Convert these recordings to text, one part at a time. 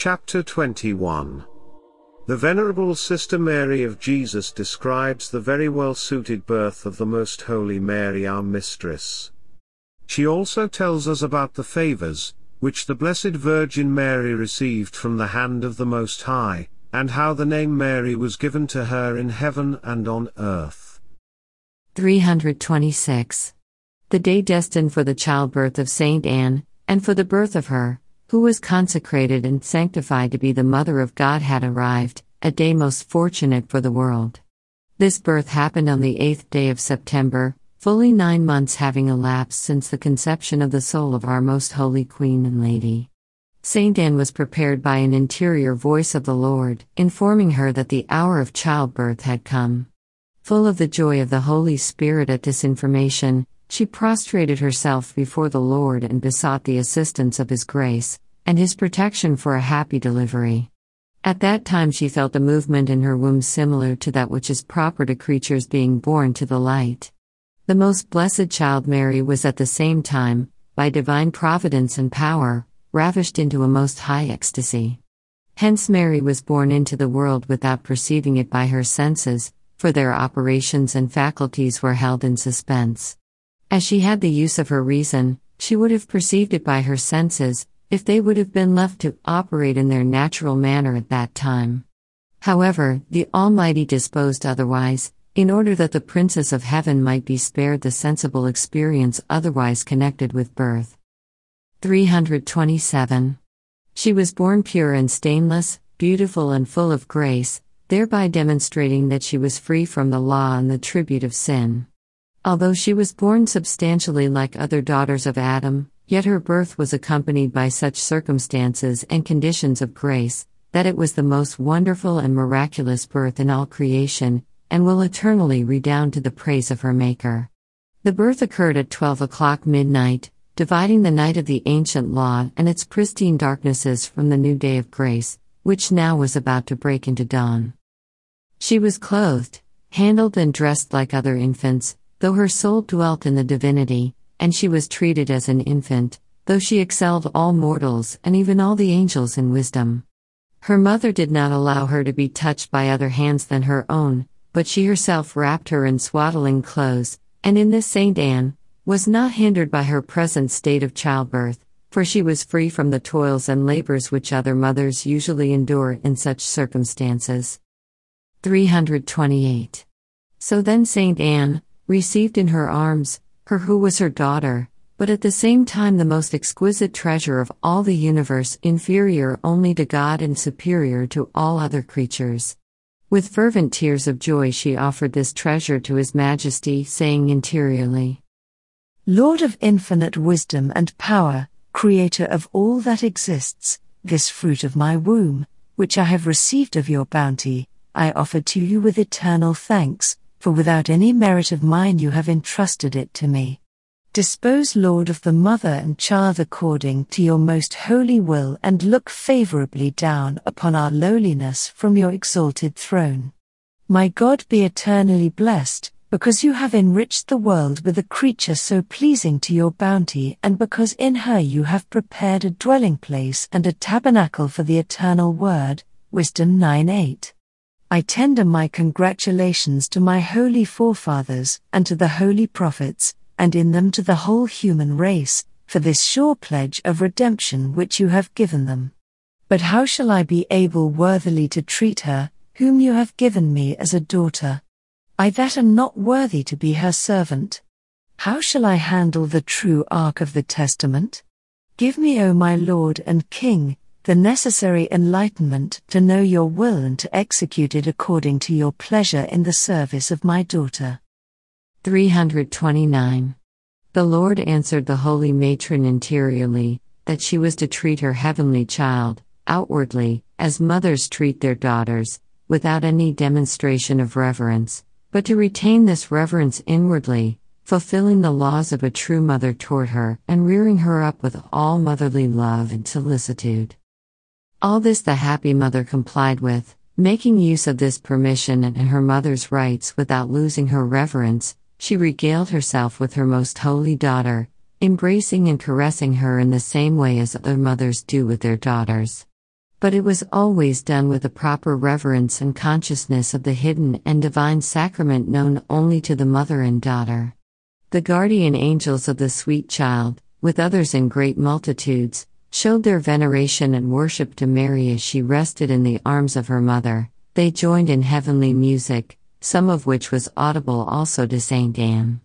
Chapter 21 The Venerable Sister Mary of Jesus describes the very well suited birth of the Most Holy Mary, our Mistress. She also tells us about the favors, which the Blessed Virgin Mary received from the hand of the Most High, and how the name Mary was given to her in heaven and on earth. 326. The day destined for the childbirth of Saint Anne, and for the birth of her, who was consecrated and sanctified to be the Mother of God, had arrived, a day most fortunate for the world. This birth happened on the eighth day of September, fully nine months having elapsed since the conception of the soul of our most holy Queen and Lady. Saint Anne was prepared by an interior voice of the Lord, informing her that the hour of childbirth had come. Full of the joy of the Holy Spirit at this information, she prostrated herself before the Lord and besought the assistance of His grace, and His protection for a happy delivery. At that time she felt a movement in her womb similar to that which is proper to creatures being born to the light. The most blessed child Mary was at the same time, by divine providence and power, ravished into a most high ecstasy. Hence Mary was born into the world without perceiving it by her senses, for their operations and faculties were held in suspense. As she had the use of her reason, she would have perceived it by her senses, if they would have been left to operate in their natural manner at that time. However, the Almighty disposed otherwise, in order that the Princess of Heaven might be spared the sensible experience otherwise connected with birth. 327. She was born pure and stainless, beautiful and full of grace, thereby demonstrating that she was free from the law and the tribute of sin. Although she was born substantially like other daughters of Adam, yet her birth was accompanied by such circumstances and conditions of grace, that it was the most wonderful and miraculous birth in all creation, and will eternally redound to the praise of her Maker. The birth occurred at 12 o'clock midnight, dividing the night of the ancient law and its pristine darknesses from the new day of grace, which now was about to break into dawn. She was clothed, handled, and dressed like other infants, though her soul dwelt in the divinity, and she was treated as an infant, though she excelled all mortals and even all the angels in wisdom. Her mother did not allow her to be touched by other hands than her own, but she herself wrapped her in swaddling clothes, and in this Saint Anne was not hindered by her present state of childbirth, for she was free from the toils and labors which other mothers usually endure in such circumstances. 328. So then Saint Anne, received in her arms, her who was her daughter, but at the same time the most exquisite treasure of all the universe, inferior only to God and superior to all other creatures. With fervent tears of joy, she offered this treasure to His Majesty, saying interiorly, Lord of infinite wisdom and power, Creator of all that exists, this fruit of my womb, which I have received of your bounty, I offer to you with eternal thanks, for without any merit of mine you have entrusted it to me. Dispose, Lord, of the mother and child according to your most holy will, and look favorably down upon our lowliness from your exalted throne. My God be eternally blessed, because you have enriched the world with a creature so pleasing to your bounty, and because in her you have prepared a dwelling place and a tabernacle for the eternal Word. Wisdom 9 8. I tender my congratulations to my holy forefathers, and to the holy prophets, and in them to the whole human race, for this sure pledge of redemption which you have given them. But how shall I be able worthily to treat her, whom you have given me as a daughter? I that am not worthy to be her servant. How shall I handle the true ark of the testament? Give me, O my Lord and King, the necessary enlightenment to know your will and to execute it according to your pleasure in the service of my daughter. 329. The Lord answered the holy matron interiorly that she was to treat her heavenly child, outwardly, as mothers treat their daughters, without any demonstration of reverence, but to retain this reverence inwardly, fulfilling the laws of a true mother toward her and rearing her up with all motherly love and solicitude. All this the happy mother complied with, making use of this permission and her mother's rights without losing her reverence. She regaled herself with her most holy daughter, embracing and caressing her in the same way as other mothers do with their daughters. But it was always done with a proper reverence and consciousness of the hidden and divine sacrament known only to the mother and daughter. The guardian angels of the sweet child, with others in great multitudes, showed their veneration and worship to Mary as she rested in the arms of her mother. They joined in heavenly music, some of which was audible also to Saint Anne.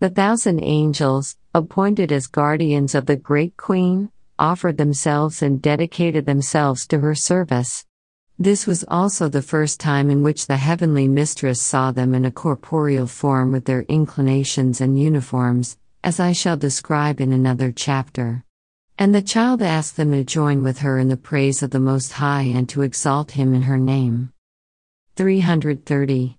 The thousand angels, appointed as guardians of the great Queen, offered themselves and dedicated themselves to her service. This was also the first time in which the heavenly mistress saw them in a corporeal form with their inclinations and uniforms, as I shall describe in another chapter. And the child asked them to join with her in the praise of the Most High and to exalt him in her name. 330.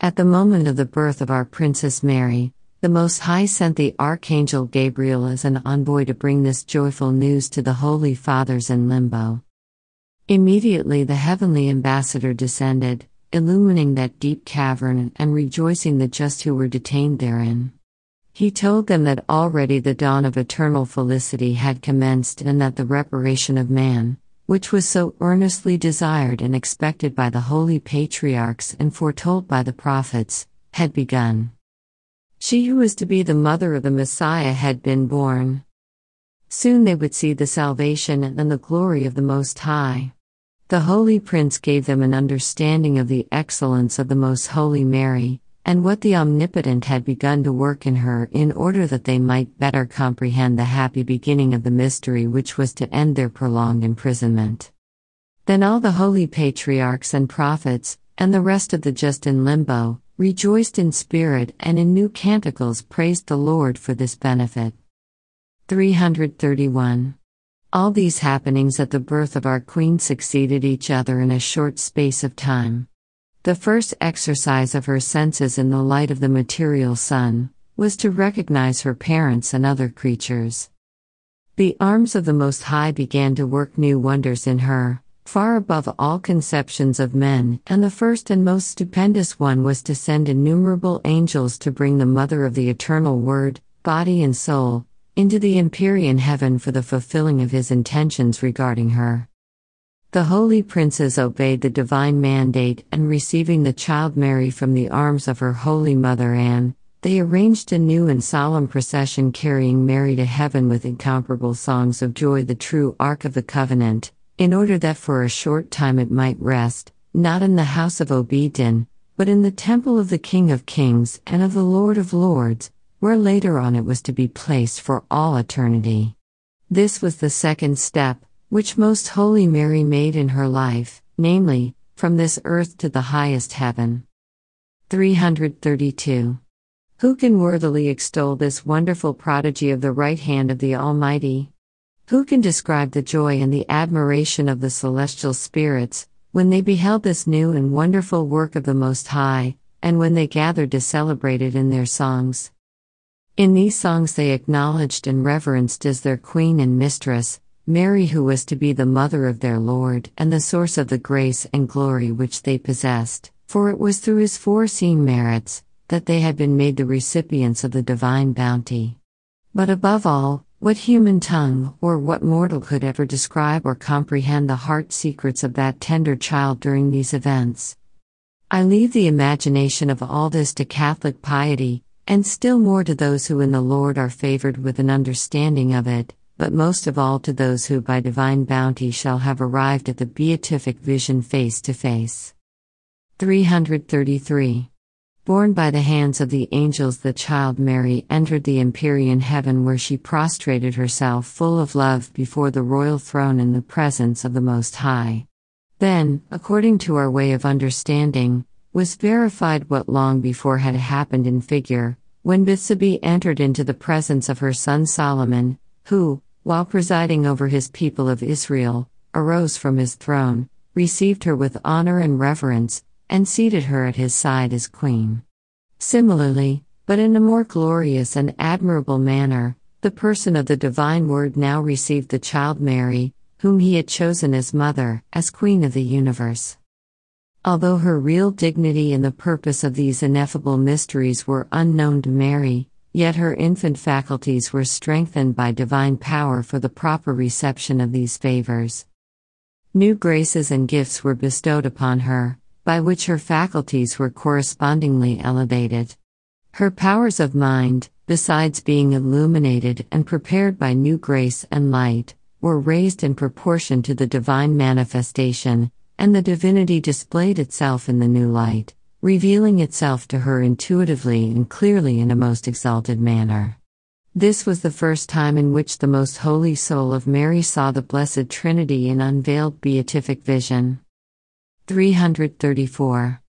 At the moment of the birth of our Princess Mary, the Most High sent the Archangel Gabriel as an envoy to bring this joyful news to the Holy Fathers in limbo. Immediately the heavenly ambassador descended, illumining that deep cavern and rejoicing the just who were detained therein. He told them that already the dawn of eternal felicity had commenced and that the reparation of man, which was so earnestly desired and expected by the holy patriarchs and foretold by the prophets, had begun. She who was to be the mother of the Messiah had been born. Soon they would see the salvation and the glory of the Most High. The Holy Prince gave them an understanding of the excellence of the Most Holy Mary, and what the Omnipotent had begun to work in her in order that they might better comprehend the happy beginning of the mystery which was to end their prolonged imprisonment. Then all the holy patriarchs and prophets, and the rest of the just in limbo, rejoiced in spirit and in new canticles praised the Lord for this benefit. 331. All these happenings at the birth of our Queen succeeded each other in a short space of time. The first exercise of her senses in the light of the material sun was to recognize her parents and other creatures. The arms of the Most High began to work new wonders in her, far above all conceptions of men, and the first and most stupendous one was to send innumerable angels to bring the Mother of the Eternal Word, body and soul, into the Empyrean heaven for the fulfilling of his intentions regarding her. The holy princes obeyed the divine mandate and receiving the child Mary from the arms of her holy mother Anne, they arranged a new and solemn procession carrying Mary to heaven with incomparable songs of joy, the true Ark of the Covenant, in order that for a short time it might rest, not in the house of Obededom, but in the temple of the King of Kings and of the Lord of Lords, where later on it was to be placed for all eternity. This was the second step, which Most Holy Mary made in her life, namely, from this earth to the highest heaven. 332. Who can worthily extol this wonderful prodigy of the right hand of the Almighty? Who can describe the joy and the admiration of the celestial spirits, when they beheld this new and wonderful work of the Most High, and when they gathered to celebrate it in their songs? In these songs they acknowledged and reverenced as their Queen and Mistress, Mary, who was to be the mother of their Lord and the source of the grace and glory which they possessed, for it was through his foreseen merits that they had been made the recipients of the divine bounty. But above all, what human tongue or what mortal could ever describe or comprehend the heart secrets of that tender child during these events? I leave the imagination of all this to Catholic piety, and still more to those who in the Lord are favored with an understanding of it, but most of all to those who by divine bounty shall have arrived at the beatific vision face to face. 333. Born by the hands of the angels, the child Mary entered the Empyrean heaven where she prostrated herself full of love before the royal throne in the presence of the Most High. Then, according to our way of understanding, was verified what long before had happened in figure, when Bethsabee entered into the presence of her son Solomon, who, while presiding over his people of Israel, arose from his throne, received her with honor and reverence, and seated her at his side as queen. Similarly, but in a more glorious and admirable manner, the person of the divine word now received the child Mary, whom he had chosen as mother, as queen of the universe. Although her real dignity and the purpose of these ineffable mysteries were unknown to Mary, yet her infant faculties were strengthened by divine power for the proper reception of these favors. New graces and gifts were bestowed upon her, by which her faculties were correspondingly elevated. Her powers of mind, besides being illuminated and prepared by new grace and light, were raised in proportion to the divine manifestation, and the divinity displayed itself in the new light, revealing itself to her intuitively and clearly in a most exalted manner. This was the first time in which the most holy soul of Mary saw the Blessed Trinity in unveiled beatific vision. 334.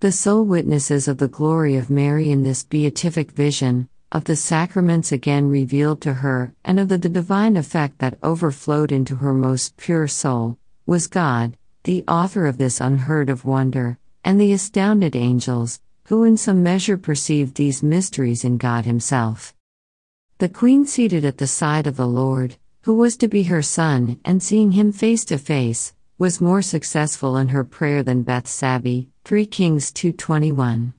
The soul witnesses of the glory of Mary in this beatific vision, of the sacraments again revealed to her, and of the, the divine effect that overflowed into her most pure soul, was God, the author of this unheard of wonder, and the astounded angels, who in some measure perceived these mysteries in God Himself. The Queen seated at the side of the Lord, who was to be her son, and seeing him face to face, was more successful in her prayer than Bethsabee, 3 Kings 221.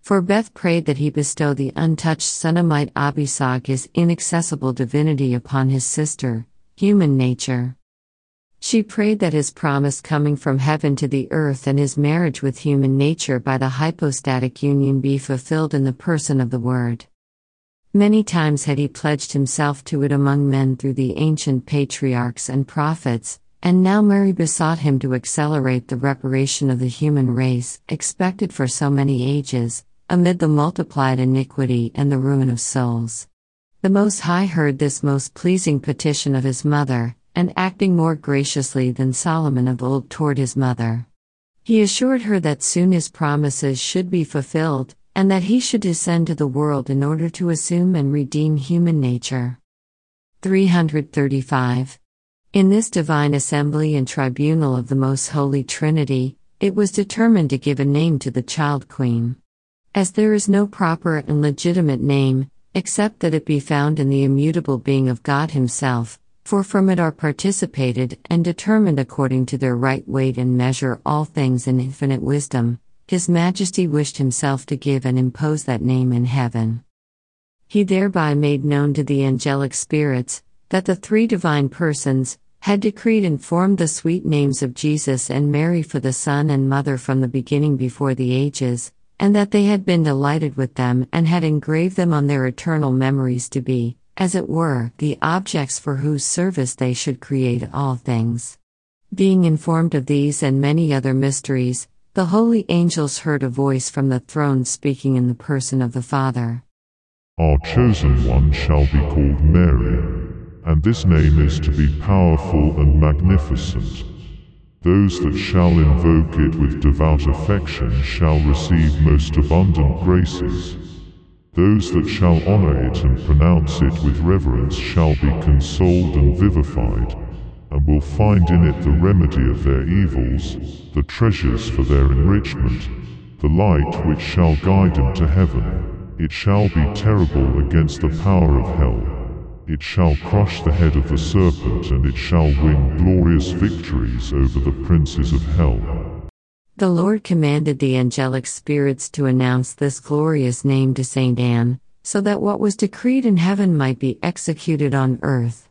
For Beth prayed that he bestow the untouched Sunamite Abisag his inaccessible divinity upon his sister, human nature. She prayed that his promise coming from heaven to the earth and his marriage with human nature by the hypostatic union be fulfilled in the person of the Word. Many times had he pledged himself to it among men through the ancient patriarchs and prophets, and now Mary besought him to accelerate the reparation of the human race, expected for so many ages, amid the multiplied iniquity and the ruin of souls. The Most High heard this most pleasing petition of his mother, and acting more graciously than Solomon of old toward his mother. He assured her that soon his promises should be fulfilled, and that he should descend to the world in order to assume and redeem human nature. 335. In this divine assembly and tribunal of the Most Holy Trinity, it was determined to give a name to the child queen. As there is no proper and legitimate name, except that it be found in the immutable being of God Himself, for from it are participated and determined according to their right weight and measure all things in infinite wisdom, His Majesty wished Himself to give and impose that name in heaven. He thereby made known to the angelic spirits that the three divine persons had decreed and formed the sweet names of Jesus and Mary for the Son and Mother from the beginning before the ages and that they had been delighted with them and had engraved them on their eternal memories to be, as it were, the objects for whose service they should create all things. Being informed of these and many other mysteries, the holy angels heard a voice from the throne speaking in the person of the Father. Our chosen one shall be called Mary, and this name is to be powerful and magnificent. Those that shall invoke it with devout affection shall receive most abundant graces. Those that shall honor it and pronounce it with reverence shall be consoled and vivified, and will find in it the remedy of their evils, the treasures for their enrichment, the light which shall guide them to heaven. It shall be terrible against the power of hell. It shall crush the head of the serpent, and it shall win glorious victories over the princes of hell. The Lord commanded the angelic spirits to announce this glorious name to Saint Anne, so that what was decreed in heaven might be executed on earth.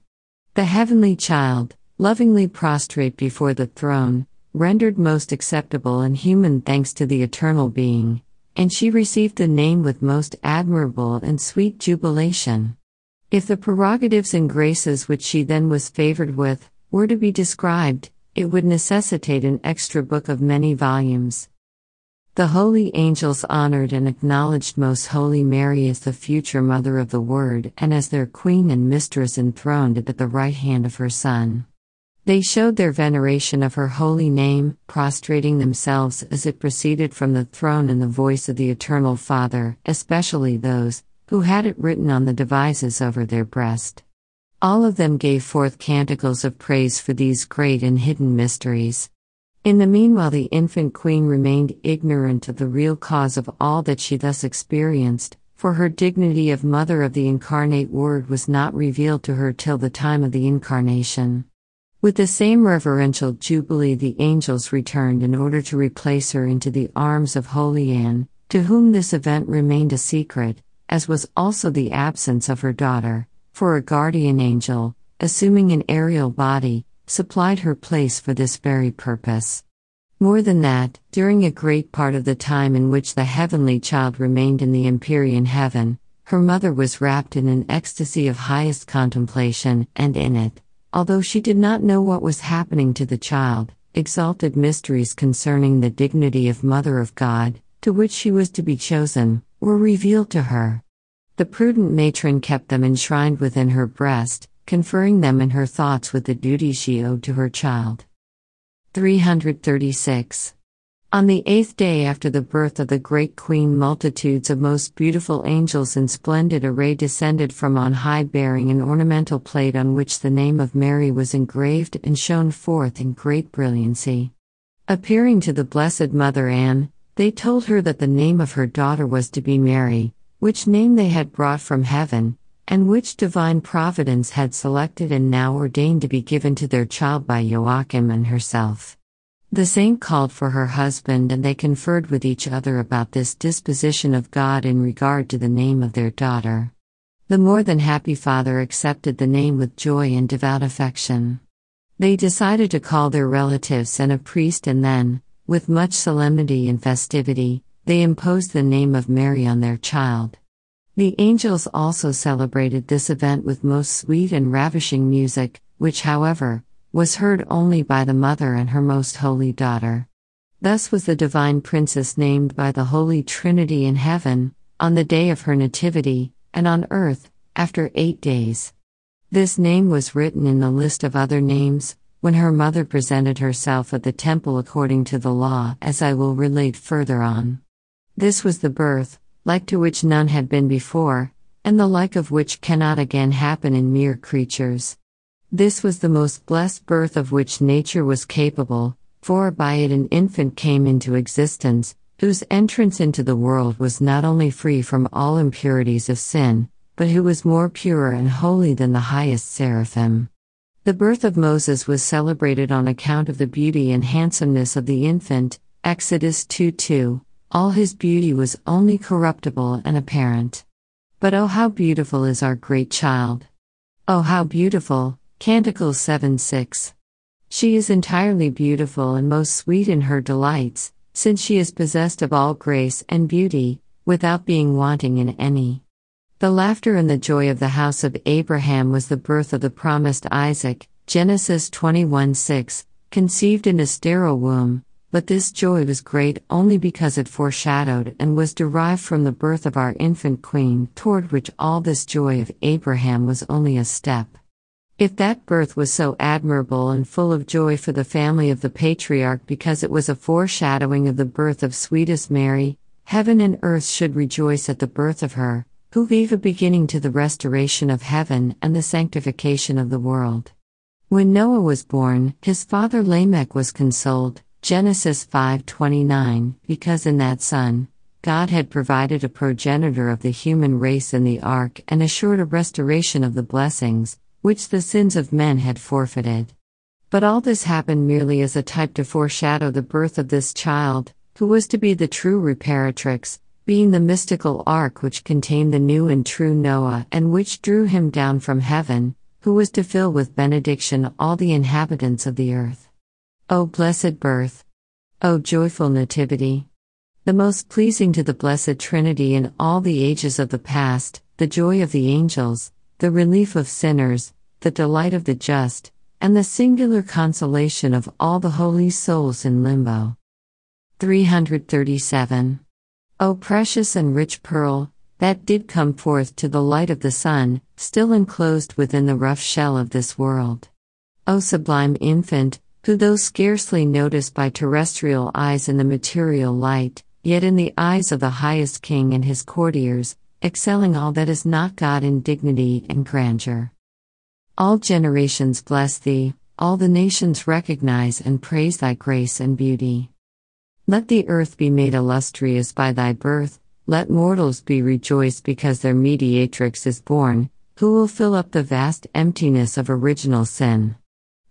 The heavenly child, lovingly prostrate before the throne, rendered most acceptable and human thanks to the eternal being, and she received the name with most admirable and sweet jubilation. If the prerogatives and graces which she then was favored with were to be described, it would necessitate an extra book of many volumes. The holy angels honored and acknowledged Most Holy Mary as the future Mother of the Word and as their Queen and Mistress enthroned at the right hand of her Son. They showed their veneration of her holy name, prostrating themselves as it proceeded from the throne in the voice of the Eternal Father, especially those who had it written on the devices over their breast. All of them gave forth canticles of praise for these great and hidden mysteries. In the meanwhile, the infant queen remained ignorant of the real cause of all that she thus experienced, for her dignity of mother of the incarnate Word was not revealed to her till the time of the incarnation. With the same reverential jubilee, the angels returned in order to replace her into the arms of Holy Anne, to whom this event remained a secret, as was also the absence of her daughter, for a guardian angel, assuming an aerial body, supplied her place for this very purpose. More than that, during a great part of the time in which the heavenly child remained in the Empyrean heaven, her mother was wrapped in an ecstasy of highest contemplation, and in it, although she did not know what was happening to the child, exalted mysteries concerning the dignity of Mother of God, to which she was to be chosen, were revealed to her. The prudent matron kept them enshrined within her breast, conferring them in her thoughts with the duty she owed to her child. 336. On the eighth day after the birth of the great queen, multitudes of most beautiful angels in splendid array descended from on high, bearing an ornamental plate on which the name of Mary was engraved and shone forth in great brilliancy. Appearing to the Blessed Mother Anne, they told her that the name of her daughter was to be Mary, which name they had brought from heaven, and which divine providence had selected and now ordained to be given to their child by Joachim and herself. The saint called for her husband and they conferred with each other about this disposition of God in regard to the name of their daughter. The more than happy father accepted the name with joy and devout affection. They decided to call their relatives and a priest, and then, with much solemnity and festivity, they imposed the name of Mary on their child. The angels also celebrated this event with most sweet and ravishing music, which, however, was heard only by the mother and her most holy daughter. Thus was the divine princess named by the Holy Trinity in heaven, on the day of her nativity, and on earth, after eight days. This name was written in the list of other names, when her mother presented herself at the temple according to the law, as I will relate further on. This was the birth, like to which none had been before, and the like of which cannot again happen in mere creatures. This was the most blessed birth of which nature was capable, for by it an infant came into existence, whose entrance into the world was not only free from all impurities of sin, but who was more pure and holy than the highest seraphim. The birth of Moses was celebrated on account of the beauty and handsomeness of the infant, Exodus 2 2. All his beauty was only corruptible and apparent. But oh, how beautiful is our great child! Oh, how beautiful! Canticles 7 6. She is entirely beautiful and most sweet in her delights, since she is possessed of all grace and beauty, without being wanting in any. The laughter and the joy of the house of Abraham was the birth of the promised Isaac, Genesis 21 6, conceived in a sterile womb, but this joy was great only because it foreshadowed and was derived from the birth of our infant queen, toward which all this joy of Abraham was only a step. If that birth was so admirable and full of joy for the family of the patriarch because it was a foreshadowing of the birth of sweetest Mary, heaven and earth should rejoice at the birth of her, who gave a beginning to the restoration of heaven and the sanctification of the world. When Noah was born, his father Lamech was consoled, Genesis 5:29 Because in that son God had provided a progenitor of the human race in the ark and assured a restoration of the blessings which the sins of men had forfeited. But all this happened merely as a type to foreshadow the birth of this child, who was to be the true reparatrix, being the mystical ark which contained the new and true Noah and which drew him down from heaven, who was to fill with benediction all the inhabitants of the earth. O blessed birth! O joyful nativity! The most pleasing to the Blessed Trinity in all the ages of the past, the joy of the angels, the relief of sinners, the delight of the just, and the singular consolation of all the holy souls in limbo. 337. O precious and rich pearl, that did come forth to the light of the sun, still enclosed within the rough shell of this world. O sublime infant, who though scarcely noticed by terrestrial eyes in the material light, yet in the eyes of the highest king and his courtiers, excelling all that is not God in dignity and grandeur. All generations bless thee, all the nations recognize and praise thy grace and beauty. Let the earth be made illustrious by thy birth, let mortals be rejoiced because their mediatrix is born, who will fill up the vast emptiness of original sin.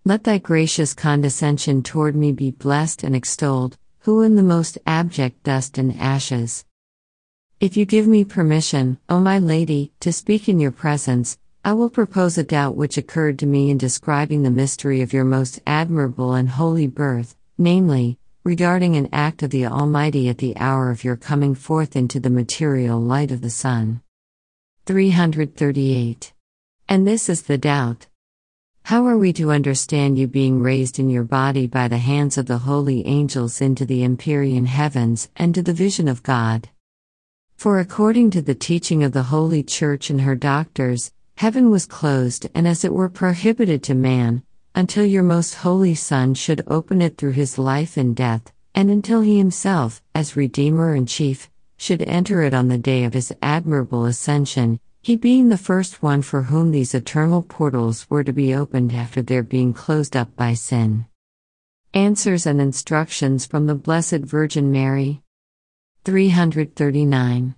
Let thy gracious condescension toward me be blessed and extolled, who in the most abject dust and ashes. If you give me permission, O my lady, to speak in your presence, I will propose a doubt which occurred to me in describing the mystery of your most admirable and holy birth, namely, regarding an act of the Almighty at the hour of your coming forth into the material light of the sun. 338. And this is the doubt. How are we to understand you being raised in your body by the hands of the holy angels into the empyrean heavens and to the vision of God? For according to the teaching of the Holy Church and her doctors, heaven was closed and as it were prohibited to man, until your most holy Son should open it through his life and death, and until he himself, as Redeemer and Chief, should enter it on the day of his admirable ascension, he being the first one for whom these eternal portals were to be opened after their being closed up by sin. Answers and instructions from the Blessed Virgin Mary. 339.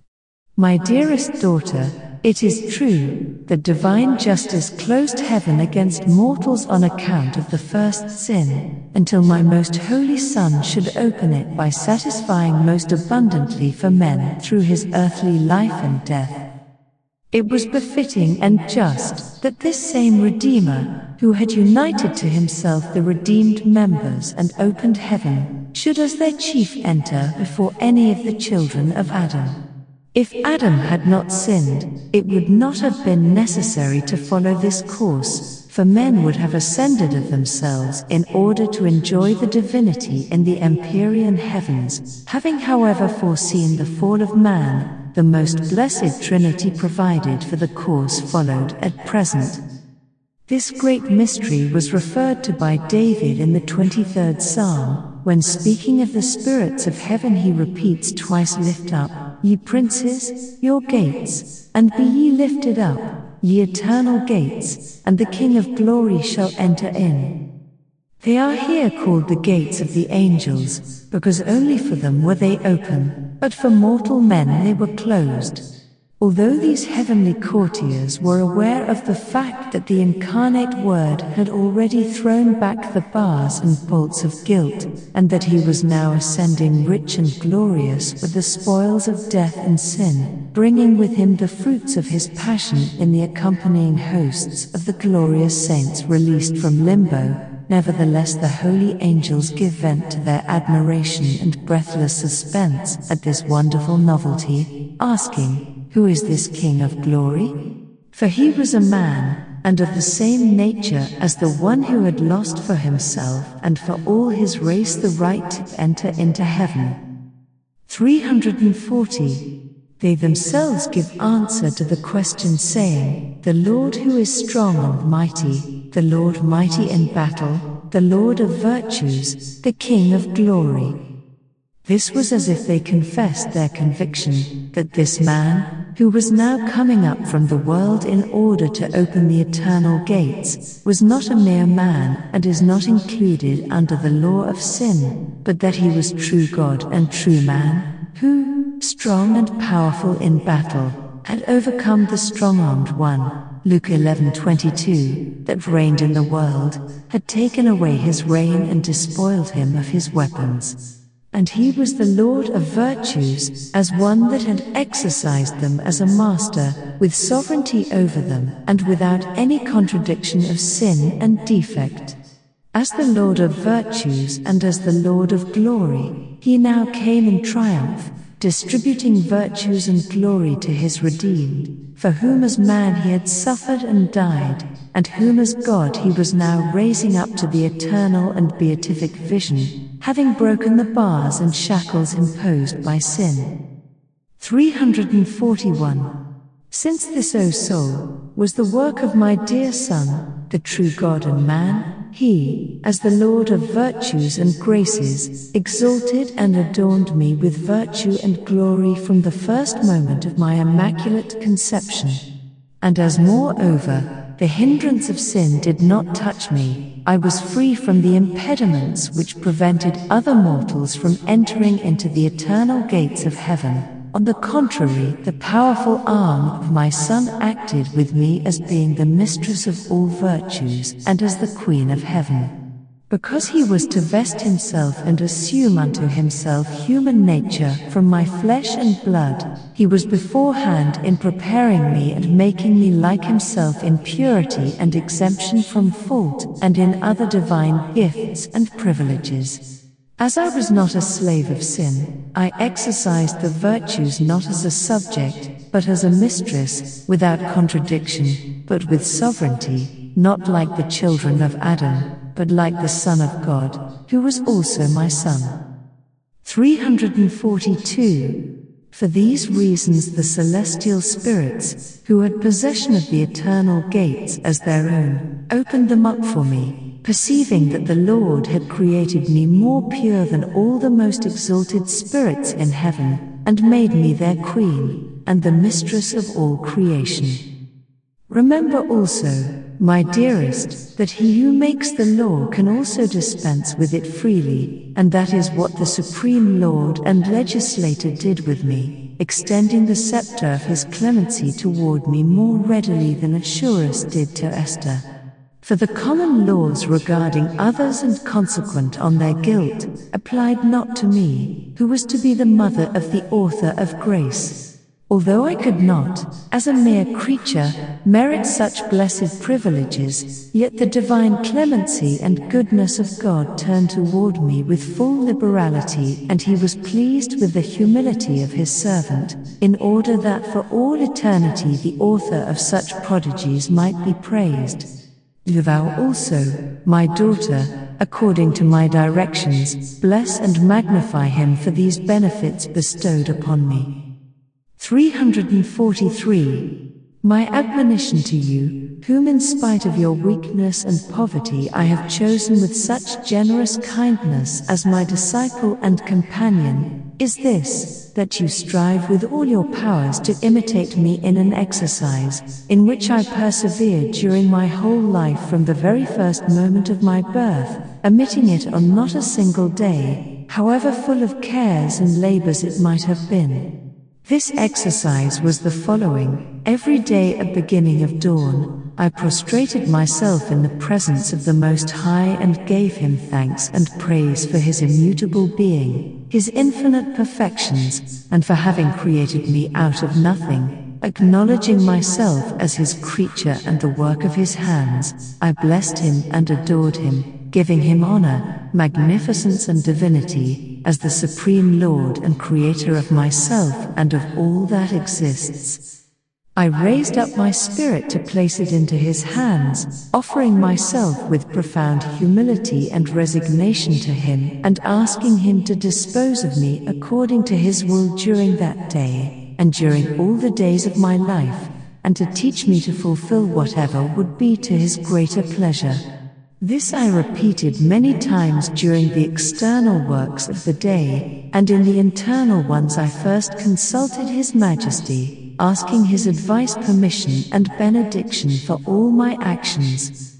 My dearest daughter, it is true that divine justice closed heaven against mortals on account of the first sin, until my most holy Son should open it by satisfying most abundantly for men through his earthly life and death. It was befitting and just that this same Redeemer, who had united to himself the redeemed members and opened heaven, should as their chief enter before any of the children of Adam. If Adam had not sinned, it would not have been necessary to follow this course, for men would have ascended of themselves in order to enjoy the divinity in the empyrean heavens, having however foreseen the fall of man, the most blessed Trinity provided for the course followed at present. This great mystery was referred to by David in the 23rd Psalm, when speaking of the spirits of heaven he repeats twice Lift up, ye princes, your gates, and be ye lifted up, ye eternal gates, and the King of glory shall enter in. They are here called the gates of the angels, because only for them were they open, but for mortal men they were closed. Although these heavenly courtiers were aware of the fact that the incarnate Word had already thrown back the bars and bolts of guilt, and that he was now ascending rich and glorious with the spoils of death and sin, bringing with him the fruits of his passion in the accompanying hosts of the glorious saints released from limbo, Nevertheless, the holy angels give vent to their admiration and breathless suspense at this wonderful novelty, asking, Who is this King of glory? For he was a man, and of the same nature as the one who had lost for himself and for all his race the right to enter into heaven. 340. They themselves give answer to the question saying, The Lord who is strong and mighty, the Lord mighty in battle, the Lord of virtues, the King of glory. This was as if they confessed their conviction that this man, who was now coming up from the world in order to open the eternal gates, was not a mere man and is not included under the law of sin, but that he was true God and true man, who, strong and powerful in battle, had overcome the strong-armed one, Luke 11:22, that reigned in the world, had taken away his reign and despoiled him of his weapons. And he was the Lord of virtues, as one that had exercised them as a master, with sovereignty over them, and without any contradiction of sin and defect. As the Lord of virtues and as the Lord of glory, he now came in triumph, distributing virtues and glory to his redeemed, for whom as man he had suffered and died, and whom as God he was now raising up to the eternal and beatific vision, having broken the bars and shackles imposed by sin. 341. Since this, O soul, was the work of my dear Son, the true God and man, he, as the Lord of virtues and graces, exalted and adorned me with virtue and glory from the first moment of my immaculate conception. And as moreover, the hindrance of sin did not touch me, I was free from the impediments which prevented other mortals from entering into the eternal gates of heaven. On the contrary, the powerful arm of my Son acted with me as being the mistress of all virtues and as the Queen of Heaven. Because he was to vest himself and assume unto himself human nature from my flesh and blood, he was beforehand in preparing me and making me like himself in purity and exemption from fault and in other divine gifts and privileges. As I was not a slave of sin, I exercised the virtues not as a subject, but as a mistress, without contradiction, but with sovereignty, not like the children of Adam but like the Son of God, who was also my Son. 342. For these reasons the celestial spirits, who had possession of the eternal gates as their own, opened them up for me, perceiving that the Lord had created me more pure than all the most exalted spirits in heaven, and made me their queen, and the mistress of all creation. Remember also, my dearest, that he who makes the law can also dispense with it freely, and that is what the Supreme Lord and Legislator did with me, extending the scepter of his clemency toward me more readily than Ahasuerus did to Esther. For the common laws regarding others and consequent on their guilt applied not to me, who was to be the mother of the author of grace. Although I could not, as a mere creature, merit such blessed privileges, yet the divine clemency and goodness of God turned toward me with full liberality, and he was pleased with the humility of his servant, in order that for all eternity the author of such prodigies might be praised. Do thou also, my daughter, according to my directions, bless and magnify him for these benefits bestowed upon me. 343. My admonition to you, whom in spite of your weakness and poverty I have chosen with such generous kindness as my disciple and companion, is this, that you strive with all your powers to imitate me in an exercise, in which I persevered during my whole life from the very first moment of my birth, omitting it on not a single day, however full of cares and labors it might have been. This exercise was the following. Every day at beginning of dawn, I prostrated myself in the presence of the Most High and gave him thanks and praise for his immutable being, his infinite perfections, and for having created me out of nothing. Acknowledging myself as his creature and the work of his hands, I blessed him and adored him, giving him honor, magnificence and divinity, as the Supreme Lord and Creator of myself and of all that exists. I raised up my spirit to place it into his hands, offering myself with profound humility and resignation to him, and asking him to dispose of me according to his will during that day, and during all the days of my life, and to teach me to fulfill whatever would be to his greater pleasure. This I repeated many times during the external works of the day, and in the internal ones I first consulted His Majesty, asking His advice, permission, and benediction for all my actions.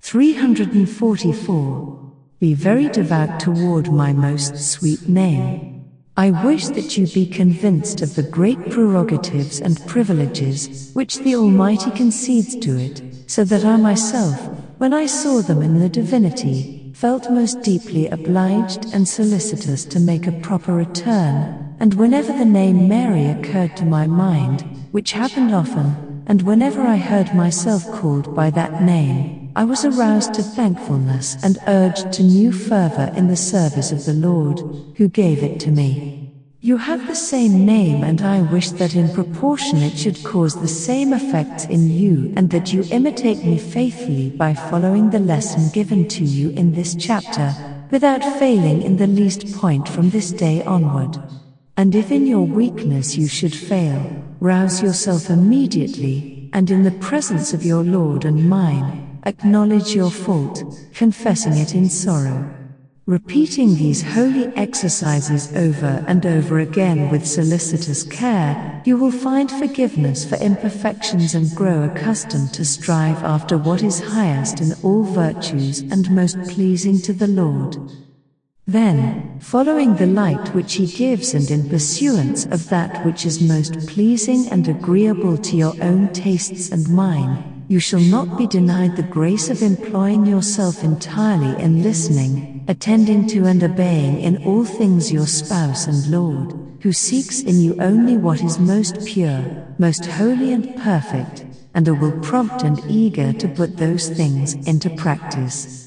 344. Be very devout toward my most sweet name. I wish that you be convinced of the great prerogatives and privileges which the Almighty concedes to it, so that I myself, when I saw them in the divinity, felt most deeply obliged and solicitous to make a proper return, and whenever the name Mary occurred to my mind, which happened often, and whenever I heard myself called by that name, I was aroused to thankfulness and urged to new fervor in the service of the Lord, who gave it to me. You have the same name and I wish that in proportion it should cause the same effects in you and that you imitate me faithfully by following the lesson given to you in this chapter, without failing in the least point from this day onward. And if in your weakness you should fail, rouse yourself immediately, and in the presence of your Lord and mine, acknowledge your fault, confessing it in sorrow. Repeating these holy exercises over and over again with solicitous care, you will find forgiveness for imperfections and grow accustomed to strive after what is highest in all virtues and most pleasing to the Lord. Then, following the light which He gives and in pursuance of that which is most pleasing and agreeable to your own tastes and mine, you shall not be denied the grace of employing yourself entirely in listening, attending to, and obeying in all things your spouse and Lord, who seeks in you only what is most pure, most holy, and perfect, and are will prompt and eager to put those things into practice.